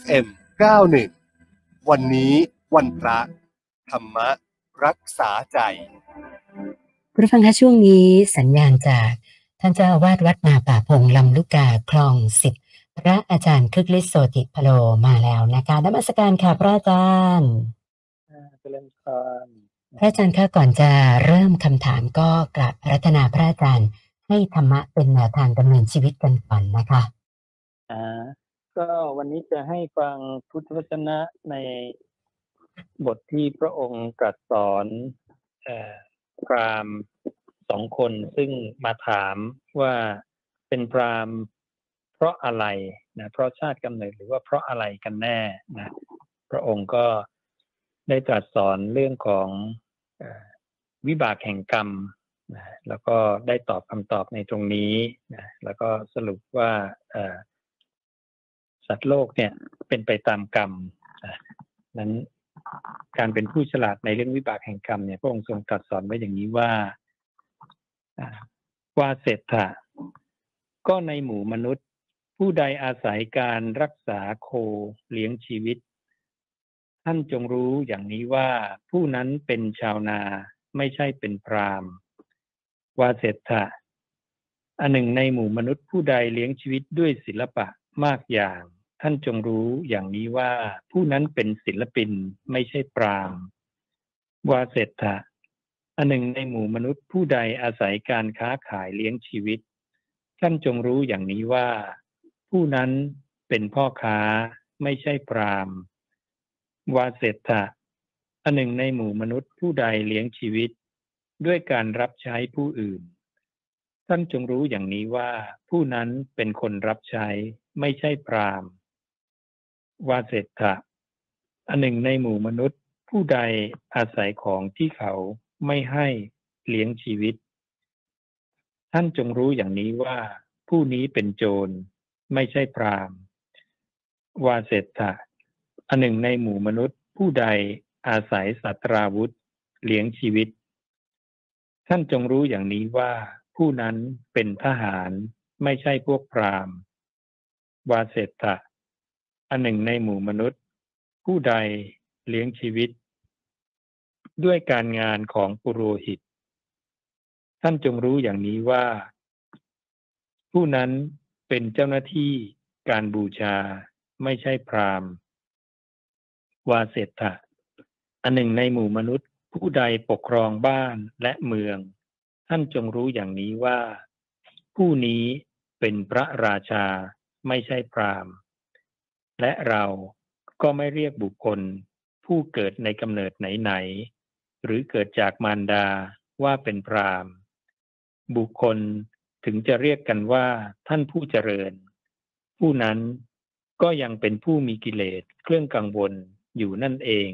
FM 91 วันนี้วันพระ ธรรมะรักษาใจผู้ฟังคะช่วงนี้สัญญาณจากท่านเจ้าอาวาสวัดนาป่าพงลำลูกกาคลองสิบพระอาจารย์คึกฤทธิ์โสติพโลมาแล้วนะคะนมัสการค่ะพระอาจารย์เจริญพรพระอาจารย์คะก่อนจะเริ่มคำถามก็กราบรัตนาพระอาจารย์ ให้ธรรมะเป็นแนวทางดำเนินชีวิตกันก่อนนะคะอ่าก็วันนี้จะให้ฟังพุทธวจนะในบทที่พระองค์ตรัสสอนพรามสองคนซึ่งมาถามว่าเป็นพรามเพราะอะไรนะเพราะชาติกำเนิดหรือว่าเพราะอะไรกันแน่นะพระองค์ก็ได้ตรัสสอนเรื่องของวิบากแห่งกรรม นะแล้วก็ได้ตอบคำตอบในตรงนี้นะแล้วก็สรุปว่าสัตว์โลกเนี่ยเป็นไปตามกรรมนั้นการเป็นผู้ฉลาดในเรื่องวิบากแห่งกรรมเนี่ยพระองค์ทรงตรัสสอนไว้อย่างนี้ว่าว่าเศรษฐะก็ในหมู่มนุษย์ ผู้ใดอาศัยการรักษาโคเลี้ยงชีวิต ท่านจงรู้อย่างนี้ว่าผู้นั้นเป็นชาวนาไม่ใช่เป็นพราม วาเศรษฐะอันหนึ่งในหมู่มนุษย์ผู้ใดเลี้ยงชีวิตด้วยศิลปะมากอย่าง ท่านจงรู้อย่างนี้ว่าผู้นั้นเป็นศิลปินไม่ใช่ปรามวาเศรษฐะอันหนึ่งในหมู่มนุษย์ผู้ใดอาศัยการค้าขายเลี้ยงชีวิต ท่านจงรู้อย่างนี้ว่า ผู้นั้นเป็นพ่อค้าไม่ใช่ปรามวาเศรษฐะอันหนึ่งในหมู่มนุษย์ผู้ใดเลี้ยงชีวิต ด้วยการรับใช้ผู้อื่น ท่านจงรู้อย่างนี้ว่าผู้นั้นเป็นคนรับใช้ไม่ใช่ปรามวาเศรษฐะอันหนึ่งในหมู่มนุษย์ผู้ใดอาศัยของที่เขาไม่ให้เลี้ยงชีวิต ท่านจงรู้อย่างนี้ว่าผู้นี้เป็นโจรไม่ใช่พรามวาเศรษฐะอันหนึ่งในหมู่มนุษย์ผู้ใดอาศัยสัตราวุธเลี้ยงชีวิต ท่านจงรู้อย่างนี้ว่าผู้นั้นเป็นทหารไม่ใช่พวกพรามวาเศรษฐะอันหนึ่งในหมู่มนุษย์ ผู้ใดเลี้ยงชีวิต ด้วยการงานของปุโรหิต ท่านจงรู้อย่างนี้ว่า ผู้นั้นเป็นเจ้าหน้าที่การบูชาไม่ใช่พราหมณ์ วาเศรษฐะอันหนึ่งในหมู่มนุษย์ ผู้ใดปกครองบ้านและเมือง ท่านจงรู้อย่างนี้ว่า ผู้นี้เป็นพระราชาไม่ใช่พราหมณ์และเราก็ไม่เรียกบุคคล ผู้เกิดในกำเนิดไหนๆหรือเกิดจากมารดาว่าเป็นพรามบุคคลถึงจะเรียกกันว่าท่านผู้เจริญ ผู้นั้นก็ยังเป็นผู้มีกิเลสเครื่องกังวลอยู่นั่นเอง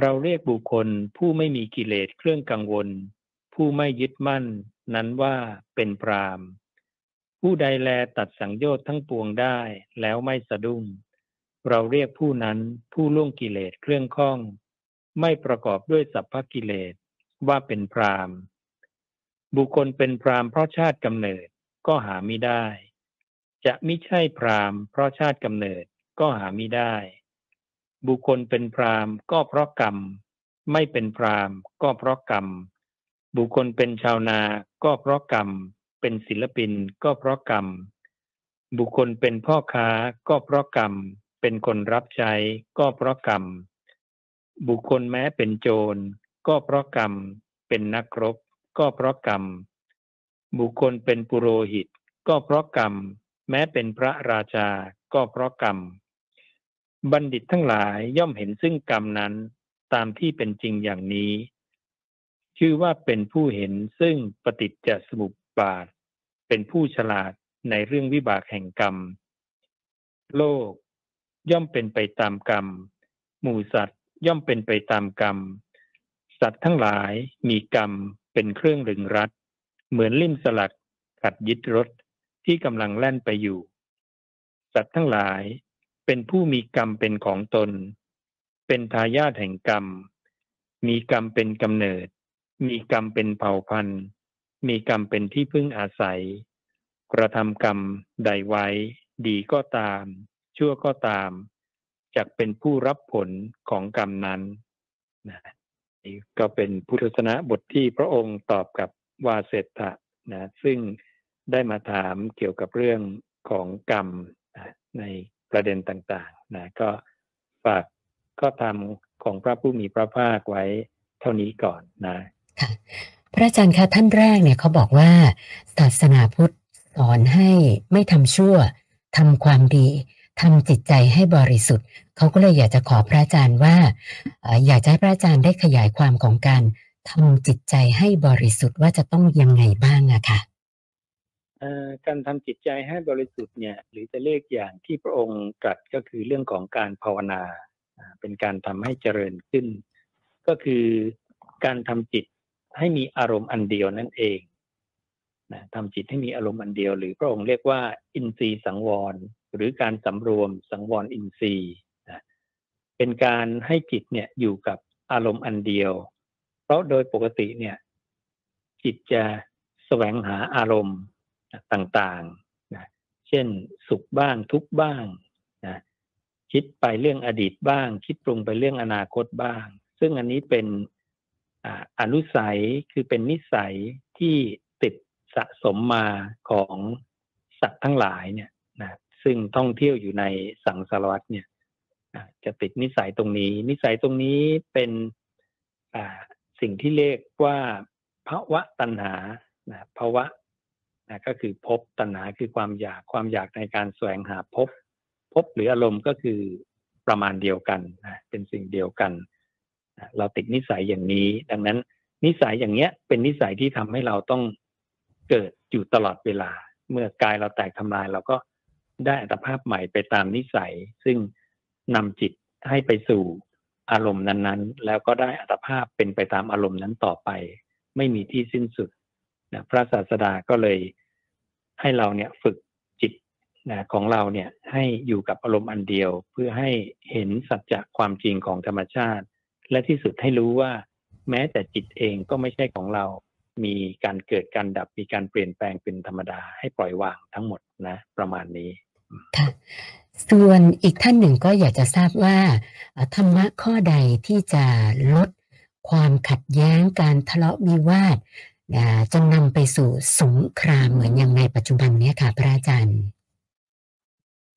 เราเรียกบุคคลผู้ไม่มีกิเลสเครื่องกังวล ผู้ไม่ยึดมั่น นั้นว่าเป็นพรามผู้ใดแลตัดสังโยชน์ทั้งปวงได้แล้วไม่สะดุ้ง เราเรียกผู้นั้นผู้ล่วงกิเลสเครื่องข้อง ไม่ประกอบด้วยสัพพกิเลสว่าเป็นพรามบุคคลเป็นพรามเพราะชาติกำเนิดก็หาไม่ได้ จะไม่ใช่พรามเพราะชาติกำเนิดก็หาไม่ได้ บุคคลเป็นพรามก็เพราะกรรม ไม่เป็นพรามก็เพราะกรรม บุคคลเป็นชาวนาก็เพราะกรรม เป็นศิลปินก็เพราะกรรม บุคคลเป็นพ่อค้าก็เพราะกรรม เป็นคนรับใช้ก็เพราะกรรม บุคคลแม้เป็นโจร ก็เพราะกรรม เป็นนักรบ ก็เพราะกรรม บุคคลเป็นปุโรหิต ก็เพราะกรรม แม้เป็นพระราชา ก็เพราะกรรม บัณฑิตทั้งหลายย่อมเห็นซึ่งกรรมนั้นตามที่เป็นจริงอย่างนี้ ชื่อว่าเป็นผู้เห็นซึ่งปฏิจจสมุปบาท เป็นผู้ฉลาดในเรื่องวิบากแห่งกรรม โลกย่อมเป็นไปตามกรรม หมู่สัตว์ย่อมเป็นไปตามกรรม สัตว์ทั้งหลายมีกรรมเป็นเครื่องรึงรัดเหมือนลิ่มสลักขัดยึดรถที่กำลังแล่นไปอยู่ สัตว์ทั้งหลาย เป็นผู้มีกรรมเป็นของตน เป็นทายาทแห่งกรรม มีกรรมเป็นกำเนิด มีกรรมเป็นเผ่าพันธุ์ มีกรรมเป็นที่พึ่งอาศัย กระทำกรรมใดไว้ ดีก็ตาม ชั่วก็ตามจะเป็นผู้รับผลของกรรมนั้นนะก็เป็นพุทธศนะบทที่พระองค์ตอบกับวาเสตะนะซึ่งได้มาถามเกี่ยวกับเรื่องของกรรมใน ประเด็นต่างๆนะก็ฝากก็ทำของพระผู้มีพระภาคไว้เท่านี้ก่อนนะค่ะพระอาจารย์คะท่านแรกเนี่ยเขาบอกว่า ศาสนาพุทธสอนให้ไม่ทำชั่วทำความดีทำจิตใจให้บริสุทธิ์ เขาก็เลยอยากจะขอพระอาจารย์ว่า อยากจะให้พระอาจารย์ได้ขยายความของการทำจิตใจให้บริสุทธิ์ว่าจะต้องยังไงบ้างอะค่ะเอ่อ การทำจิตใจให้บริสุทธิ์เนี่ย หรือจะเรียกอย่างที่พระองค์ตรัสก็คือเรื่องของการภาวนา เป็นการทำให้เจริญขึ้น ก็คือการทำจิตให้มีอารมณ์อันเดียวนั่นเองนะทำจิตให้มีอารมณ์อันเดียว หรือพระองค์เรียกว่า อินทรีย์สังวร หรือการสำรวมสังวรอินทรีย์นะเป็นการให้จิตเนี่ยอยู่กับอารมณ์อันเดียว เพราะโดยปกติเนี่ย จิตจะแสวงหาอารมณ์ ต่างๆนะเช่นสุขบ้างทุกบ้างนะคิดไปเรื่องอดีตบ้าง คิดปรุงไปเรื่องอนาคตบ้าง ซึ่งอันนี้เป็นอนุสัยคือเป็นนิสัยที่ติดสะสมมาของสัตว์ทั้งหลายเนี่ยนะซึ่งท่องเที่ยวอยู่ในสังสารวัฏเนี่ยจะติดนิสัยตรงนี้ นิสัยตรงนี้เป็นสิ่งที่เรียกว่าภาวะตัณหานะภาวะ นะก็คือภพตัณหาคือความอยากความอยากในการแสวงหาพภพบหรืออารมณ์ก็คือประมาณเดียวกันนะเป็นสิ่งเดียวกันนะเราติดนิสัยอย่างนี้ ดังนั้น นิสัยอย่างเนี้ย เป็นนิสัยที่ทำให้เราต้องเกิดอยู่ตลอดเวลา เมื่อกายเราแตกทำลาย เราก็ได้อัตภาพใหม่ไปตามนิสัย ซึ่งนำจิตให้ไปสู่อารมณ์นั้นๆ แล้วก็ได้อัตภาพเป็นไปตามอารมณ์นั้นต่อไป ไม่มีที่สิ้นสุด นะพระศาสดาก็เลยให้เราเนี่ยฝึกจิตนะของเราเนี่ยให้อยู่กับอารมณ์อันเดียว เพื่อให้เห็นสัจจะความจริงของธรรมชาติ และที่สุดให้รู้ว่า แม้แต่จิตเองก็ไม่ใช่ของเรา มีการเกิดการดับมีการเปลี่ยนแปลงเป็นธรรมดาให้ปล่อยวางทั้งหมดนะ ประมาณนี้ค่ะส่วนอีกท่านหนึ่งก็อยากจะทราบว่าธรรมะข้อใดที่จะลดความขัดแย้งการทะเลาะวิวาท จนนำไปสู่สงครามเหมือนอย่างในปัจจุบันนี้ค่ะ พระอาจารย์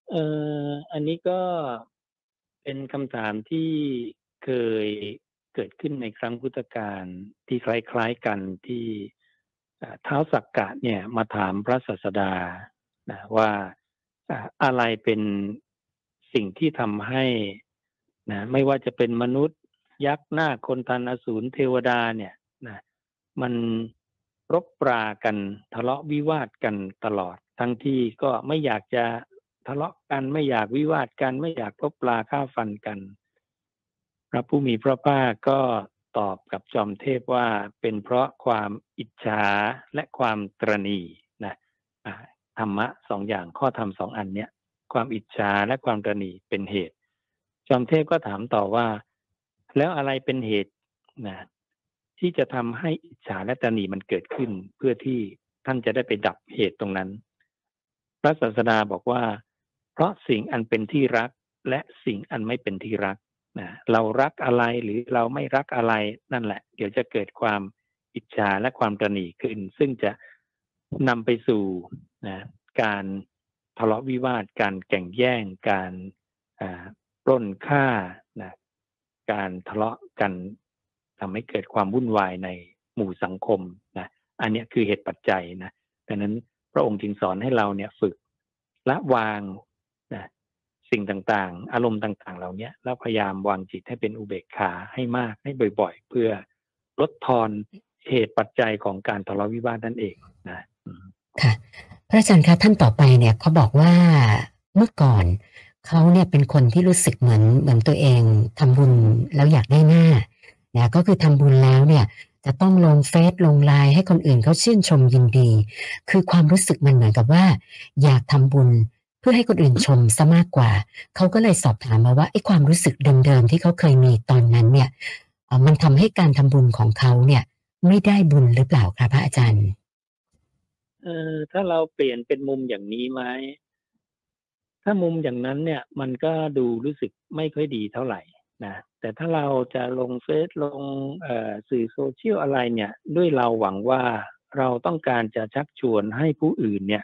เอ่ออันนี้ก็เป็นคำถามที่เคยเกิดขึ้นในครั้งพุทธกาลที่คล้ายๆกันที่เท้าวสักกะเนี่ยมาถามพระศาสดานะว่าอะไรเป็นสิ่งที่ทำให้นะไม่ว่าจะเป็นมนุษย์ยักษ์หน้าคคนทันอสูรเทวดาเนี่ยนะมัน รบปรากันทะเลาะวิวาทกันตลอด ทั้งที่ก็ไม่อยากจะทะเลาะกันไม่อยากวิวาทกันไม่อยากรบปราฆ่าฟันกัน พระผู้มีพระภาคก็ตอบกับจอมเทพว่าเป็นเพราะความอิจฉาและความตรณีนะธรรมะสองอย่างข้อธรรมสองอันเนี้ยความอิจฉาและความตรณีเป็นเหตุ จอมเทพก็ถามต่อว่า แล้วอะไรเป็นเหตุนะ ที่จะทำให้อิจฉาและตรณีมันเกิดขึ้น เพื่อที่ท่านจะได้ไปดับเหตุตรงนั้น พระศาสดาบอกว่า เพราะสิ่งอันเป็นที่รักและสิ่งอันไม่เป็นที่รักนะเรารักอะไรหรือเราไม่รักอะไรนั่นแหละ เดี๋ยวจะเกิดความอิจฉาและความตนีขึ้น ซึ่งจะนำไปสู่นะการทะเลาะวิวาท การแข่งแย่ง การปล้นฆ่านะการทะเลาะกัน ทำให้เกิดความวุ่นวายในหมู่สังคมนะอันนี้คือเหตุปัจจัยนะดังนั้นพระองค์จึงสอนให้เราเนี่ยฝึกละวางนะสิ่งต่างๆ อารมณ์ต่าง ๆ เหล่าเนี้ยแล้วพยายามวางจิตให้เป็นอุเบกขาให้มากให้บ่อย ๆ เพื่อลดทอนเหตุปัจจัยของการทะเลาะวิวาทนั่นเองนะค่ะ พระอาจารย์คะท่านต่อไปเนี่ยเขาบอกว่าเมื่อก่อนเขาเนี่ยเป็นคนที่รู้สึกเหมือนเหมือนตัวเองทำบุญแล้วอยากได้หน้า นะก็คือทำบุญแล้วเนี่ยจะต้องลงเฟซลงไลน์ให้คนอื่นเขาชื่นชมยินดี คือความรู้สึกมันเหมือนกับว่า อยากทำบุญเพื่อให้คนอื่นชมซะมากกว่า เขาก็เลยสอบถามมาว่าไอ้ความรู้สึกเดิมๆที่เขาเคยมีตอนนั้นเนี่ยมันทำให้การทำบุญของเขาเนี่ย ไม่ได้บุญหรือเปล่าครับพระอาจารย์เออถ้าเราเปลี่ยนเป็นมุมอย่างนี้ไหมถ้ามุมอย่างนั้นเนี่ย มันก็ดูรู้สึกไม่ค่อยดีเท่าไหร่นะ แต่ถ้าเราจะลงเฟซลงสื่อโซเชียลอะไรเนี่ยด้วยเราหวังว่าเราต้องการจะชักชวนให้ผู้อื่นเนี่ย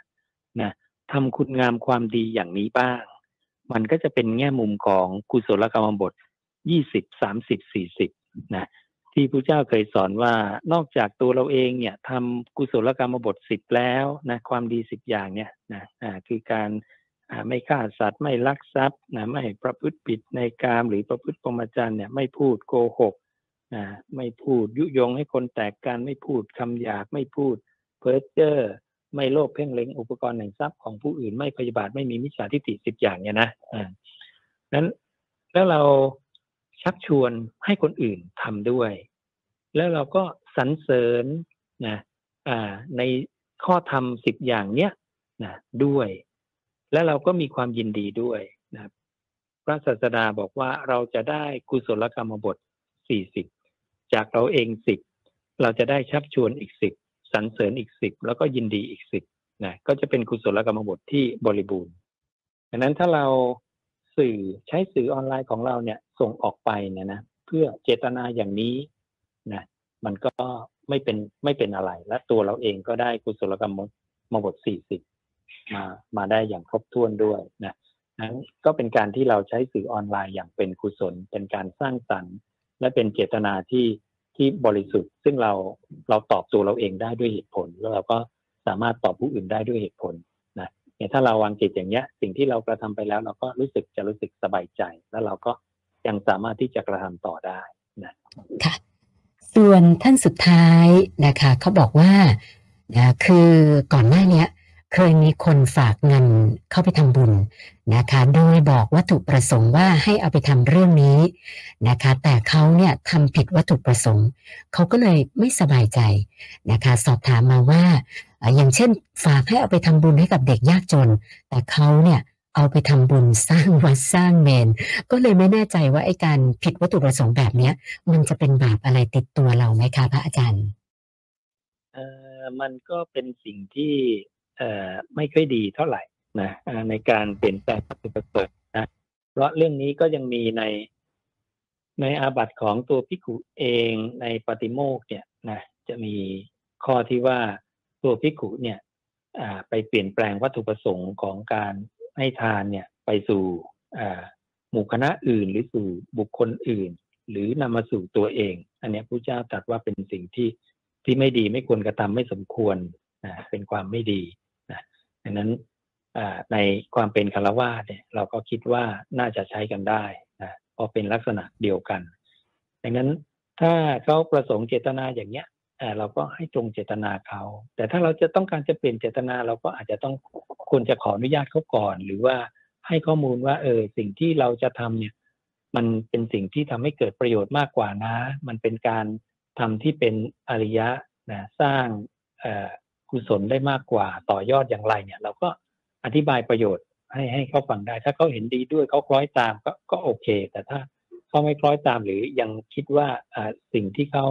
นะทำคุณงามความดีอย่างนี้บ้าง มันก็จะเป็นแง่มุมของกุศลกรรมบทยี่สิบสามสิบสี่สิบนะที่พระเจ้าเคยสอนว่านอกจากตัวเราเองเนี่ยทำกุศลกรรมบทสิบแล้วนะความดีสิบอย่างเนี่ยนะอ่าคือการ ไม่ฆ่าสัตว์ไม่ลักทรัพย์นะไม่ประพฤติผิดในกามหรือประพฤติปรมจรรย์เนี่ยไม่พูดโกหกนะไม่พูดยุยงให้คนแตกกันไม่พูดคำหยาบไม่พูดเพ้อเจ้อไม่โลภเพ่งเล็งอุปกรณ์แห่งทรัพย์ของผู้อื่นไม่พยาบาทไม่มีมิจฉาทิฏฐิสิบอย่างเนี่ยนะนั้นแล้วเราชักชวนให้คนอื่นทำด้วย แล้วเราก็สรรเสริญนะอ่าในข้อธรรมสิบอย่างเนี้ยนะด้วย และเราก็มีความยินดีด้วยนะครับ พระศาสดาบอกว่าเราจะได้กุศลกรรมบทสี่สิบจากเราเองสิบเราจะได้ชักชวนอีกสิบสรรเสริญอีกสิบแล้วก็ยินดีอีกสิบนะก็จะเป็นกุศลกรรมบทที่บริบูรณ์ดังนั้นถ้าเราสื่อใช้สื่อออนไลน์ของเราเนี่ยส่งออกไปเนี่ยนะเพื่อเจตนาอย่างนี้นะมันก็ไม่เป็นไม่เป็นอะไร และตัวเราเองก็ได้กุศลกรรมมบทสี่สิบ มามาได้อย่างครบถ้วนด้วยนะนั้นก็เป็นการที่เราใช้สื่อออนไลน์อย่างเป็นกุศล เป็นการสร้างสรรค์ และเป็นเจตนาที่ที่บริสุทธิ์ ซึ่งเราเราตอบตัวเราเองได้ด้วยเหตุผล แล้วเราก็สามารถตอบผู้อื่นได้ด้วยเหตุผลนะเนี่ยถ้าเราวางจิตอย่างเนี้ย สิ่งที่เรากระทำไปแล้ว เราก็รู้สึกจะรู้สึกสบายใจ แล้วเราก็ยังสามารถที่จะกระทำต่อได้นะค่ะส่วนท่านสุดท้ายนะคะเขาบอกว่านะคือก่อนหน้าเนี้ย เคยมีคนฝากเงินเข้าไปทำบุญนะคะ โดยบอกวัตถุประสงค์ว่าให้เอาไปทำเรื่องนี้นะคะ แต่เขาเนี่ยทำผิดวัตถุประสงค์เขาก็เลยไม่สบายใจนะคะ สอบถามมาว่า อย่างเช่นฝากให้เอาไปทำบุญให้กับเด็กยากจน แต่เขาเนี่ยเอาไปทำบุญสร้างวัดสร้างเมน ก็เลยไม่แน่ใจว่าไอ้การผิดวัตถุประสงค์แบบเนี้ย มันจะเป็นบาปอะไรติดตัวเราไหมคะพระอาจารย์ เออมันก็เป็นสิ่งที่ ไม่ค่อยดีเท่าไหร่นะในการเปลี่ยนแปลงปฏิบัตินะเพราะเรื่องนี้ก็ยังมีในในอาบัติของตัวพิกุเองในปฏิโมกเนี่ยนะจะมีข้อที่ว่าตัวพิกุเนี่ยไปเปลี่ยนแปลงวัตถุประสงค์ของการให้ทานเนี่ยไปสู่หมู่คณะอื่นหรือสู่บุคคลอื่น หรือนำมาสู่ตัวเอง อันนี้พระเจ้าตรัสว่าเป็นสิ่งที่ที่ไม่ดีไม่ควรกระทำไม่สมควรนะเป็นความไม่ดี ดังนั้นในความเป็นคารวะเนี่ยเราก็คิดว่าน่าจะใช้กันได้นะพราะเป็นลักษณะเดียวกัน ดังนั้นถ้าเขาประสงค์เจตนาอย่างเนี้ยเราก็ให้ตรงเจตนาเขา แต่ถ้าเราจะต้องการจะเปลี่ยนเจตนาเราก็อาจจะต้องควรจะขออนุญาตเขาก่อน หรือว่าให้ข้อมูลว่า เออสิ่งที่เราจะทำเนี่ย มันเป็นสิ่งที่ทำให้เกิดประโยชน์มากกว่านะ มันเป็นการทำที่เป็นอริยะนะสร้าง กุศลได้มากกว่าต่อยอดอย่างไรเนี่ย เราก็อธิบายประโยชน์ให้ให้เขาฟังได้ ถ้าเขาเห็นดีด้วยเขาคล้อยตามก็ก็โอเค แต่ถ้าเขาไม่คล้อยตามหรือยังคิดว่าสิ่งที่เขา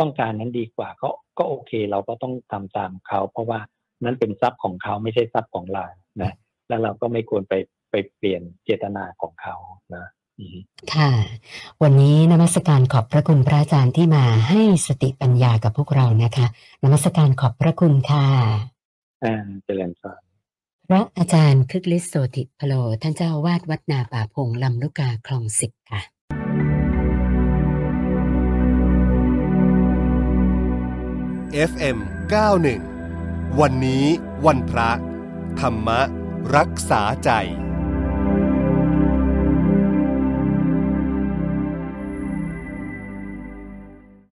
ต้องการนั้นดีกว่าก็ก็โอเค เราก็ต้องทำตามเขา เพราะว่านั้นเป็นทรัพย์ของเขาไม่ใช่ทรัพย์ของเรานะ แล้วเราก็ไม่ควรไปไปเปลี่ยนเจตนาของเขานะ ค่ะ วันนี้นมัสการขอบพระคุณพระอาจารย์ที่มาให้สติปัญญากับพวกเรานะคะ นมัสการขอบพระคุณค่ะอ่าเจริญพรพระอาจารย์คึกฤทธิ์โสติพโล ท่านเจ้าวาดวัดนาป่าพงลำลูกกาคลองสิบค่ะ FM 91วันนี้วันพระ ธรรมรักษาใจ